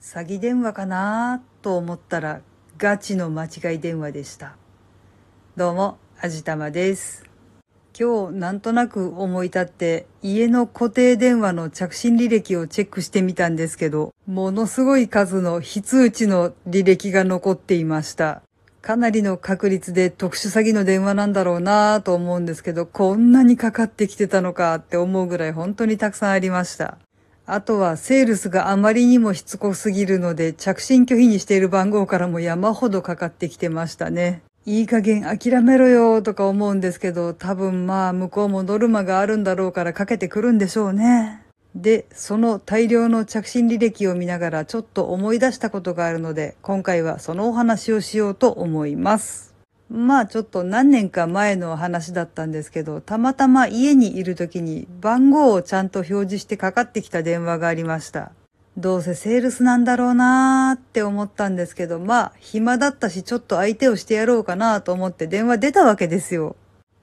詐欺電話かなと思ったらガチの間違い電話でした。どうも、あじたまです。今日なんとなく思い立って家の固定電話の着信履歴をチェックしてみたんですけど、ものすごい数の非通知の履歴が残っていました。かなりの確率で特殊詐欺の電話なんだろうなぁと思うんですけど、こんなにかかってきてたのかって思うぐらい本当にたくさんありました。あとはセールスがあまりにもしつこすぎるので着信拒否にしている番号からも山ほどかかってきてましたね。いい加減諦めろよとか思うんですけど、多分まあ向こうもノルマがあるんだろうからかけてくるんでしょうね。で、その大量の着信履歴を見ながらちょっと思い出したことがあるので、今回はそのお話をしようと思います。まあちょっと何年か前の話だったんですけど、たまたま家にいる時に番号をちゃんと表示してかかってきた電話がありました。どうせセールスなんだろうなーって思ったんですけど、まあ暇だったしちょっと相手をしてやろうかなと思って電話出たわけですよ。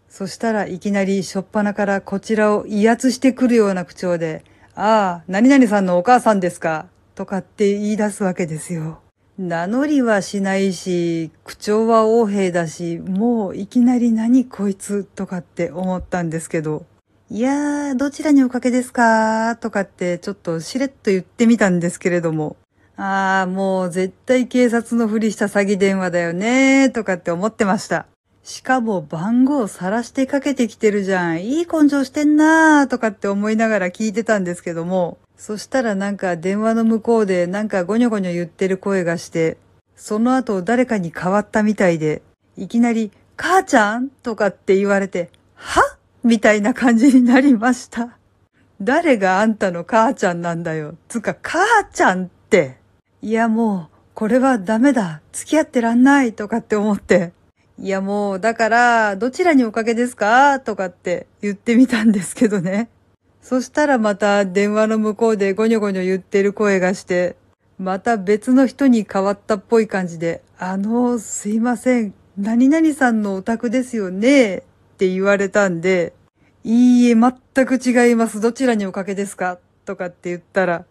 そしたらいきなりしょっぱなからこちらを威圧してくるような口調で、ああ、何々さんのお母さんですかとかって言い出すわけですよ。名乗りはしないし、口調は横平だし、もういきなり何こいつとかって思ったんですけど、いやー、どちらにおかけですかとかってちょっとしれっと言ってみたんですけれども、ああ、もう絶対警察のふりした詐欺電話だよねーとかって思ってました。しかも番号を晒してかけてきてるじゃん。いい根性してんなーとかって思いながら聞いてたんですけども、そしたらなんか電話の向こうでなんかゴニョゴニョ言ってる声がして、その後誰かに変わったみたいで、いきなり、母ちゃんとかって言われて、は？みたいな感じになりました。誰があんたの母ちゃんなんだよ。つか、母ちゃんって。いやもう、これはダメだ。付き合ってらんないとかって思って。いやもう、だから、どちらにおかけですか？とかって言ってみたんですけどね。そしたらまた電話の向こうでゴニョゴニョ言ってる声がして、また別の人に変わったっぽい感じで、あの、すいません。何々さんのお宅ですよね？って言われたんで、いいえ、全く違います。どちらにおかけですか？とかって言ったら、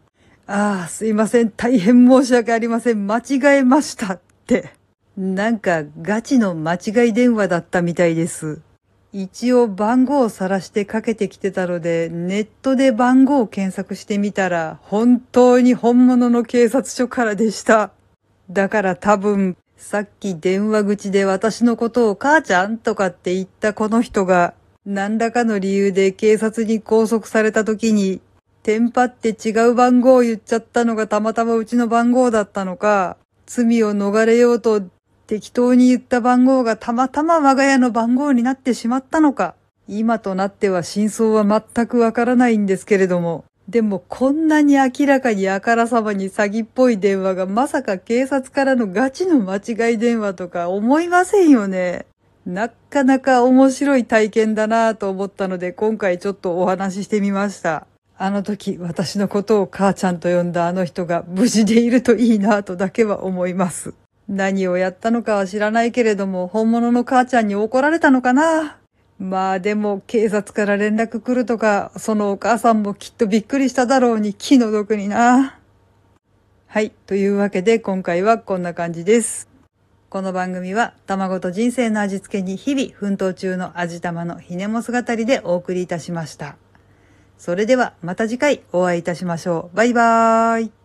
ああ、すいません。大変申し訳ありません。間違えましたって。なんかガチの間違い電話だったみたいです。一応番号を晒してかけてきてたので、ネットで番号を検索してみたら、本当に本物の警察署からでした。だから多分、さっき電話口で私のことを母ちゃんとかって言ったこの人が、何らかの理由で警察に拘束された時に、テンパって違う番号を言っちゃったのがたまたまうちの番号だったのか、罪を逃れようと適当に言った番号がたまたま我が家の番号になってしまったのか。今となっては真相は全くわからないんですけれども。でもこんなに明らかにあからさまに詐欺っぽい電話がまさか警察からのガチの間違い電話とか思いませんよね。なかなか面白い体験だなぁと思ったので今回ちょっとお話ししてみました。あの時私のことを母ちゃんと呼んだあの人が無事でいるといいなぁとだけは思います。何をやったのかは知らないけれども、本物の母ちゃんに怒られたのかな？まあでも、警察から連絡来るとか、そのお母さんもきっとびっくりしただろうに気の毒にな。はい。というわけで、今回はこんな感じです。この番組は、卵と人生の味付けに日々奮闘中の味玉のひねも姿でお送りいたしました。それでは、また次回お会いいたしましょう。バイバーイ。